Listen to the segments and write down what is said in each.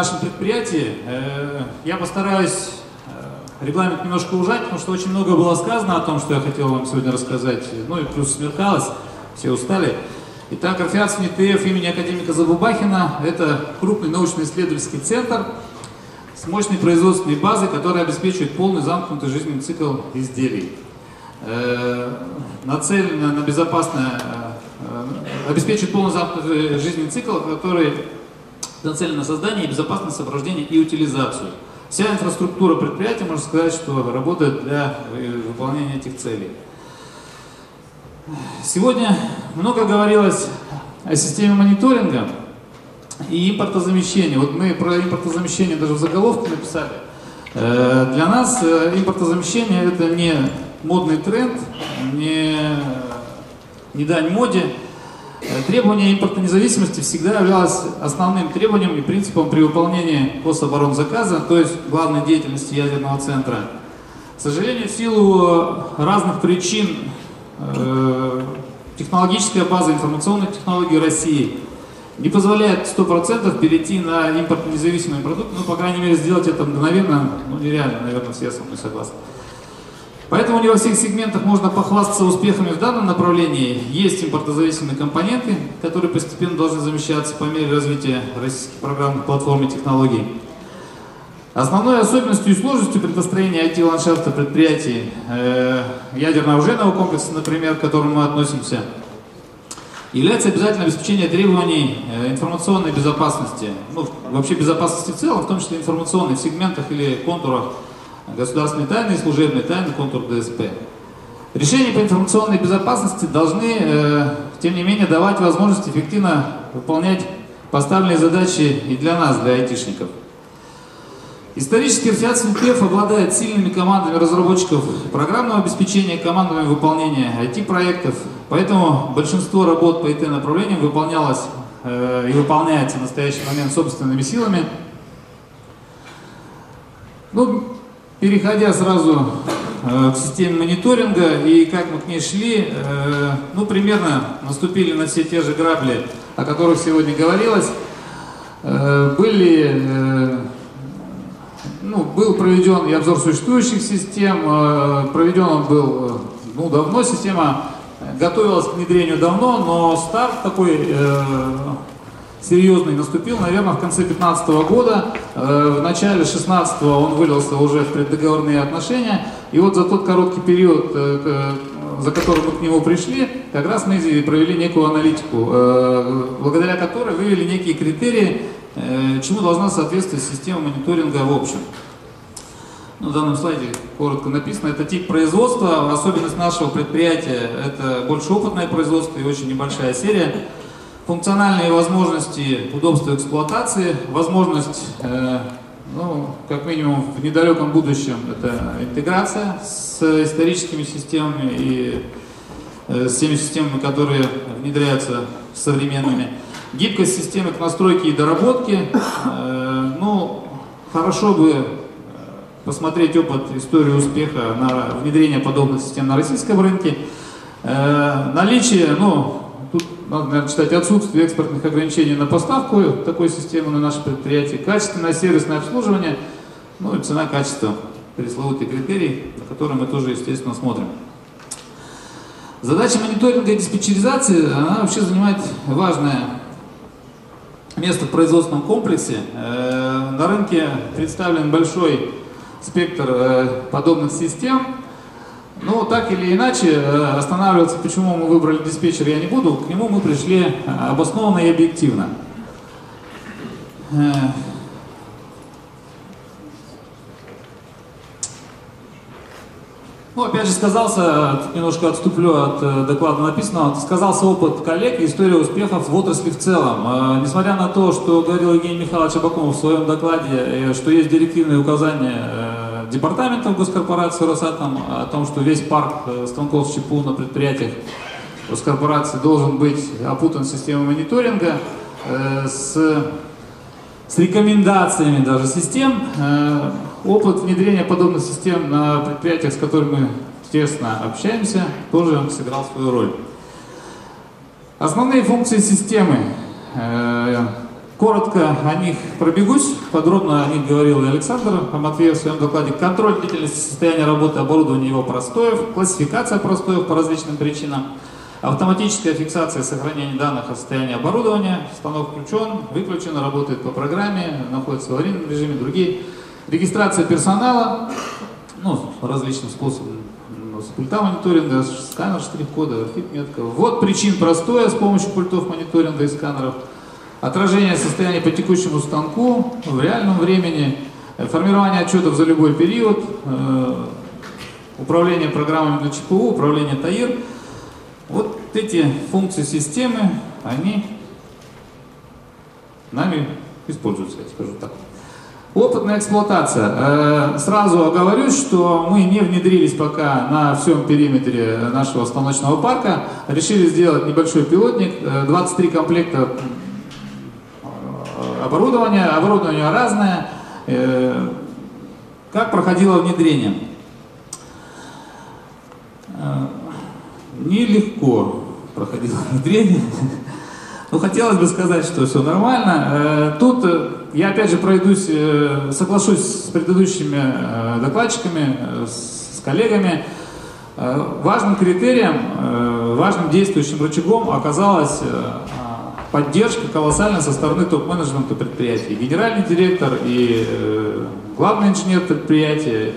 нашем предприятии. Э, я постараюсь э, регламент немножко ужать, потому что очень много было сказано о том, что я хотел вам сегодня рассказать. Ну и плюс смеркалось, все устали. Итак, Рафиатский ТФ имени академика Забубахина – это крупный научно-исследовательский центр с мощной производственной базой, которая обеспечивает полный замкнутый жизненный цикл изделий. Э, нацелена на безопасное, обеспечивает полный замкнутый жизненный цикл, который нацелен на создание и безопасное сопровождение и утилизацию. Вся инфраструктура предприятия, можно сказать, что работает для э, выполнения этих целей. Сегодня много говорилось о системе мониторинга и импортозамещения. Вот мы про импортозамещение даже в заголовке написали. Э, для нас э, импортозамещение это не модный тренд, не, не дань моде, требование импортной независимости всегда являлось основным требованием и принципом при выполнении гособоронзаказа, то есть главной деятельности ядерного центра. К сожалению, в силу разных причин э, технологическая база информационных технологий России не позволяет 100% перейти на импортно независимый продукт, ну, по крайней мере, сделать это мгновенно, ну, нереально, наверное, все со мной согласны. Поэтому не во всех сегментах можно похвастаться успехами в данном направлении. Есть импортозависимые компоненты, которые постепенно должны замещаться по мере развития российских программных платформ и технологий. Основной особенностью и сложностью при построении IT-ландшафта предприятий э, ядерно-оружейного комплекса, например, к которому мы относимся, является обязательное обеспечение требований э, информационной безопасности, ну, вообще безопасности в целом, в том числе информационных сегментах или контурах государственной тайны и служебной тайны контур ДСП. Решения по информационной безопасности должны, э, тем не менее, давать возможность эффективно выполнять поставленные задачи и для нас, для айтишников. Исторически Рфиатский КЕФ обладает сильными командами разработчиков программного обеспечения, командами выполнения IT-проектов, поэтому большинство работ по IT-направлениям выполнялось э, и выполняется в настоящий момент собственными силами. Ну, Переходя сразу э, к системе мониторинга и как мы к ней шли, э, ну примерно наступили на все те же грабли, о которых сегодня говорилось. Э, были, ну, был проведен и обзор существующих систем, проведен он был ну, давно, система готовилась к внедрению давно, но старт такой серьезный наступил, наверное, в конце 2015 года. Э, в начале 2016 он вылился уже в преддоговорные отношения. И вот за тот короткий период, э, за который мы к нему пришли, как раз мы провели некую аналитику, э, благодаря которой вывели некие критерии, чему должна соответствовать система мониторинга в общем. Ну, в данном слайде коротко написано, это тип производства, особенность нашего предприятия, это больше опытное производство и очень небольшая серия функциональные возможности, удобства эксплуатации, возможность, э, ну, как минимум в недалеком будущем, это интеграция с историческими системами и э, с теми системами, которые внедряются современными. Гибкость системы к настройке и доработке. Э, ну, хорошо бы э, посмотреть опыт, историю успеха на внедрение подобных систем на российском рынке. Э, наличие, ну, надо, наверное, читать отсутствие экспортных ограничений на поставку такой системы на наше предприятие, качественное сервисное обслуживание, ну и цена-качество, пресловутый критерий, на который мы тоже, естественно, смотрим. Задача мониторинга и диспетчеризации, она вообще занимает важное место в производственном комплексе. Э, на рынке представлен большой спектр э, подобных систем, ну, так или иначе, э, останавливаться, почему мы выбрали диспетчер, я не буду. К нему мы пришли э, обоснованно и объективно. Э, ну, опять же, сказался, немножко отступлю от доклада написанного, сказался опыт коллег и история успехов в отрасли в целом. Несмотря на то, что говорил Евгений Михайлович Абакумов в своем докладе, что есть директивные указания департаментом госкорпорации Росатом о том, что весь парк э, станков с ЧПУ на предприятиях госкорпорации должен быть опутан системой мониторинга э, с, с рекомендациями даже систем. Э, опыт внедрения подобных систем на предприятиях, с которыми тесно общаемся, тоже сыграл свою роль. Основные функции системы. Коротко о них пробегусь. Подробно о них говорил и Александр Матвеев в своем докладе. Контроль длительности состояния работы оборудования его простоев, классификация простоев по различным причинам, автоматическая фиксация сохранения данных о состоянии оборудования, станок включен, выключен, работает по программе, находится в аварийном режиме, другие. Регистрация персонала, ну, различным способом, с пульта мониторинга, сканер штрих-кода, архив-метка. Вот причин простоя с помощью пультов мониторинга и сканеров. Отражение состояния по текущему станку в реальном времени, формирование отчетов за любой период, э, управление программами на ЧПУ, управление ТАИР. Вот эти функции системы, они нами используются, я скажу так. Опытная эксплуатация. Э, сразу оговорюсь, что мы не внедрились пока на всем периметре нашего станочного парка. Решили сделать небольшой пилотник. 23 э, комплекта э, оборудования. Оборудование разное. Как проходило внедрение? Нелегко проходило внедрение. Ну, хотелось бы сказать, что все нормально. Э, тут э, я опять же пройдусь, э, соглашусь с предыдущими докладчиками, с коллегами. Важным критерием, важным действующим рычагом оказалась поддержка колоссальная со стороны топ-менеджмента предприятий. Генеральный директор и главный инженер предприятия,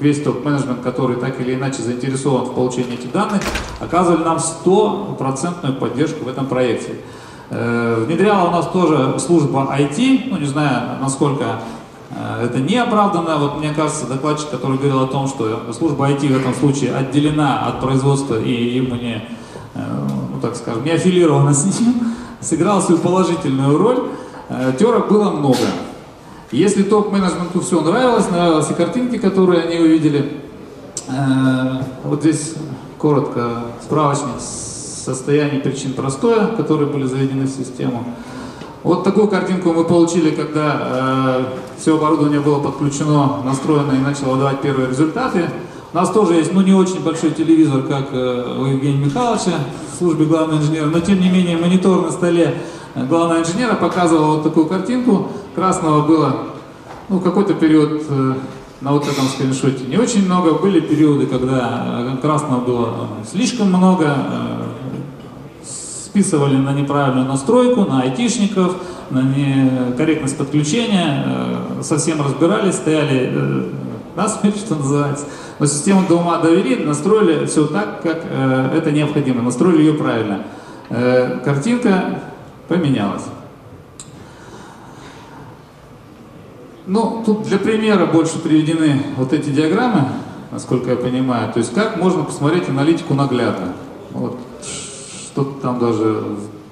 весь топ-менеджмент, который так или иначе заинтересован в получении этих данных, оказывали нам стопроцентную поддержку в этом проекте. Э, внедряла у нас тоже служба IT, ну не знаю, насколько э, это не оправданно. Вот мне кажется, докладчик, который говорил о том, что служба IT в этом случае отделена от производства и ему не, э, так скажем, не аффилирована с ним, сыграла свою положительную роль. Терок было много. Если топ-менеджменту все нравилось, нравились и картинки, которые они увидели, э, вот здесь коротко справочник состояний причин простоя, которые были заведены в систему. Вот такую картинку мы получили, когда э, все оборудование было подключено, настроено и начало давать первые результаты. У нас тоже есть, ну, не очень большой телевизор, как э, у Евгения Михайловича службе главного инженера, но тем не менее монитор на столе главного инженера показывал вот такую картинку. Красного было, ну, какой-то период э, на вот этом скриншоте не очень много. Были периоды, когда э, красного было слишком много. Э, списывали на неправильную настройку, на айтишников, на некорректность подключения. Совсем разбирались, стояли насмерть, что называется. Но систему до ума довели, настроили все так, как это необходимо. Настроили ее правильно. Картинка поменялось. Ну, тут для примера больше приведены вот эти диаграммы, насколько я понимаю. То есть как можно посмотреть аналитику наглядно. Вот что-то там даже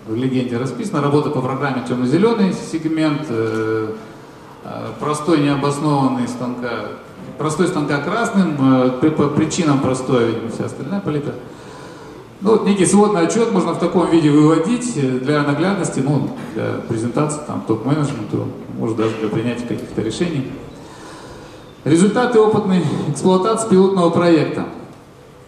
в легенде расписано. Работа по программе темно-зеленый сегмент, э, э, простой необоснованный станка, простой станка красным, э, по причинам простой, видимо, вся остальная палитра. Ну, вот некий сводный отчет можно в таком виде выводить э, для наглядности, ну, для презентации там, топ-менеджменту, может даже для принятия каких-то решений. Результаты опытной эксплуатации пилотного проекта.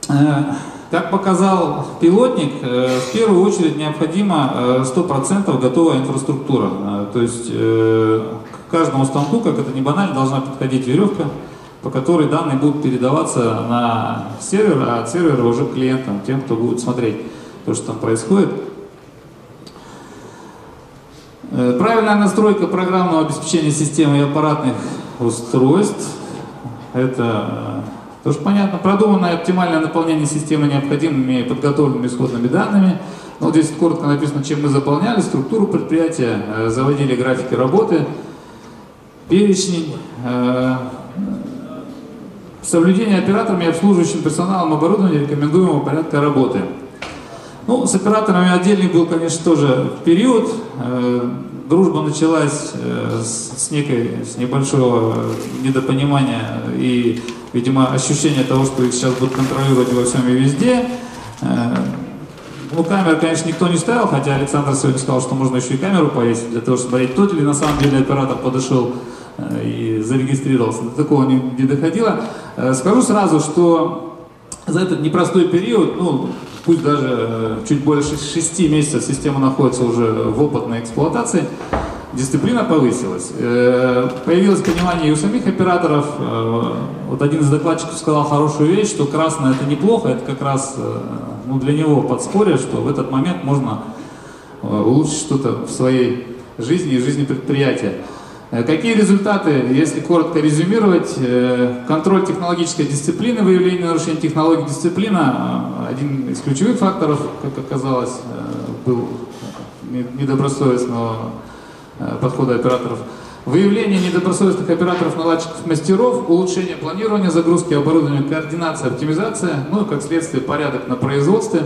Э, как показал пилотник, в первую очередь необходима 100% готовая инфраструктура. То есть к каждому станку, как это не банально, должна подходить веревка, по которой данные будут передаваться на сервер, а от сервера уже клиентам, тем, кто будет смотреть то, что там происходит. Э, правильная настройка программного обеспечения системы и аппаратных устройств. Это э, тоже понятно. Продуманное оптимальное наполнение системы необходимыми и подготовленными исходными данными. Ну, вот здесь коротко написано, чем мы заполняли, структуру предприятия, э, заводили графики работы, перечень, Соблюдение операторами и обслуживающим персоналом оборудования рекомендуемого порядка работы. Ну, с операторами отдельный был, конечно, тоже период. Э, дружба началась э, с, некой, с небольшого недопонимания и, видимо, ощущения того, что их сейчас будут контролировать во всем и везде. Ну, камер, конечно, никто не ставил, хотя Александр сегодня сказал, что можно еще и камеру повесить, для того, чтобы смотреть, тот ли на самом деле оператор подошел Э, и зарегистрировался. До такого не, не доходило. Э, скажу сразу, что за этот непростой период, ну, пусть даже э, чуть больше 6 месяцев система находится уже в опытной эксплуатации, дисциплина повысилась. Э, появилось понимание и у самих операторов. Э, вот один из докладчиков сказал хорошую вещь, что красное это неплохо, это как раз ну, для него подспорье, что в этот момент можно улучшить что-то в своей жизни и жизни предприятия. Какие результаты, если коротко резюмировать, контроль технологической дисциплины, выявление нарушений технологий дисциплина, один из ключевых факторов, как оказалось, был недобросовестного Э, подхода операторов. Выявление недобросовестных операторов, наладчиков, мастеров, улучшение планирования, загрузки оборудования, координация, оптимизация, ну и как следствие порядок на производстве.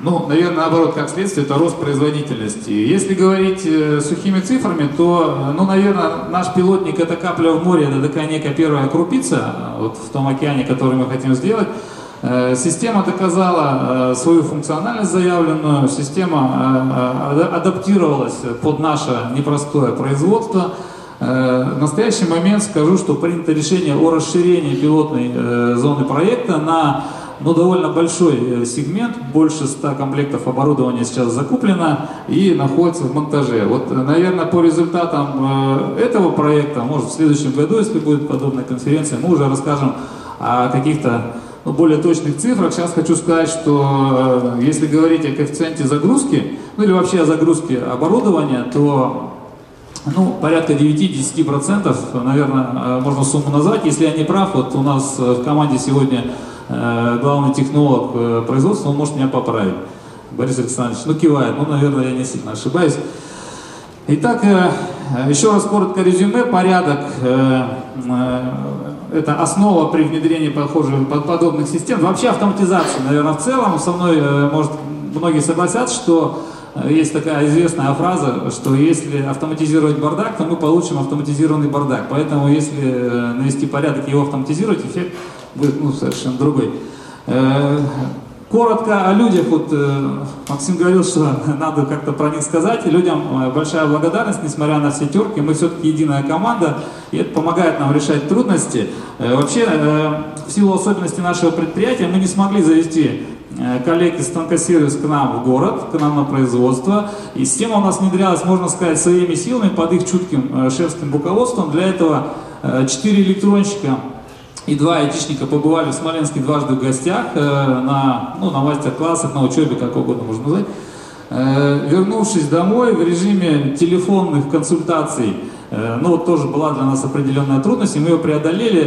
Ну, наверное, наоборот, как следствие, это рост производительности. Если говорить э, сухими цифрами, то, э, ну, наверное, наш пилотник это капля в море, это такая некая первая крупица вот в том океане, который мы хотим сделать. Э, система доказала э, свою функциональность заявленную, система э, адаптировалась под наше непростое производство. В настоящий момент скажу, что принято решение о расширении пилотной зоны проекта на ну, довольно большой сегмент, больше 100 комплектов оборудования сейчас закуплено и находится в монтаже. Вот, наверное, по результатам этого проекта, может в следующем году, если будет подобная конференция, мы уже расскажем о каких-то ну, более точных цифрах. Сейчас хочу сказать, что э, если говорить о коэффициенте загрузки, ну или вообще о загрузке оборудования, то ну, порядка 9-10%, наверное, э, можно сумму назвать. Если я не прав, вот у нас в команде сегодня э, главный технолог производства, он может меня поправить. Борис Александрович, ну кивает, ну, наверное, я не сильно ошибаюсь. Итак, еще раз коротко резюме, порядок это основа при внедрении похожих, подобных систем. Вообще автоматизация, наверное, в целом. Со мной, э, может, многие согласятся, что э, есть такая известная фраза, что если автоматизировать бардак, то мы получим автоматизированный бардак. Поэтому если э, навести порядок и его автоматизировать, эффект будет ну, совершенно другой. Коротко о людях, вот э, Максим говорил, что надо как-то про них сказать, людям э, большая благодарность, несмотря на все терки, мы все-таки единая команда, и это помогает нам решать трудности. Э, вообще, в силу особенностей нашего предприятия, мы не смогли завести коллег из станкосервис к нам в город, к нам на производство, и система у нас внедрялась, можно сказать, своими силами, под их чутким шефским руководством, для этого 4 электронщика и два айтишника побывали в Смоленске дважды в гостях э, на, ну, на мастер-классах, на учебе, как угодно можно назвать. Э, вернувшись домой в режиме телефонных консультаций, э, ну вот тоже была для нас определенная трудность, и мы ее преодолели,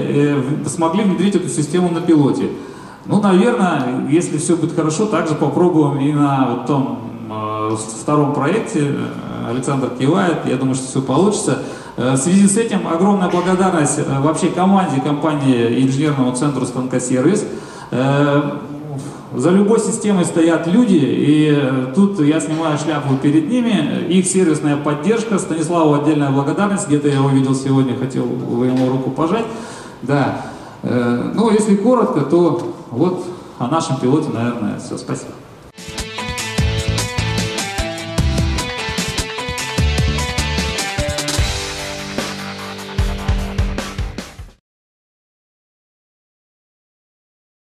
э, смогли внедрить эту систему на пилоте. Ну, наверное, если все будет хорошо, также попробуем и на вот том втором проекте. Александр кивает, я думаю, что все получится. Э, в связи с этим огромная благодарность э, вообще команде компании инженерному центру «Станкосервис». Э, за любой системой стоят люди, и тут я снимаю шляпу перед ними. Их сервисная поддержка, Станиславу отдельная благодарность, где-то я его видел сегодня, хотел ему руку пожать. Да. Ну, если коротко, то вот о нашем пилоте, наверное, все. Спасибо.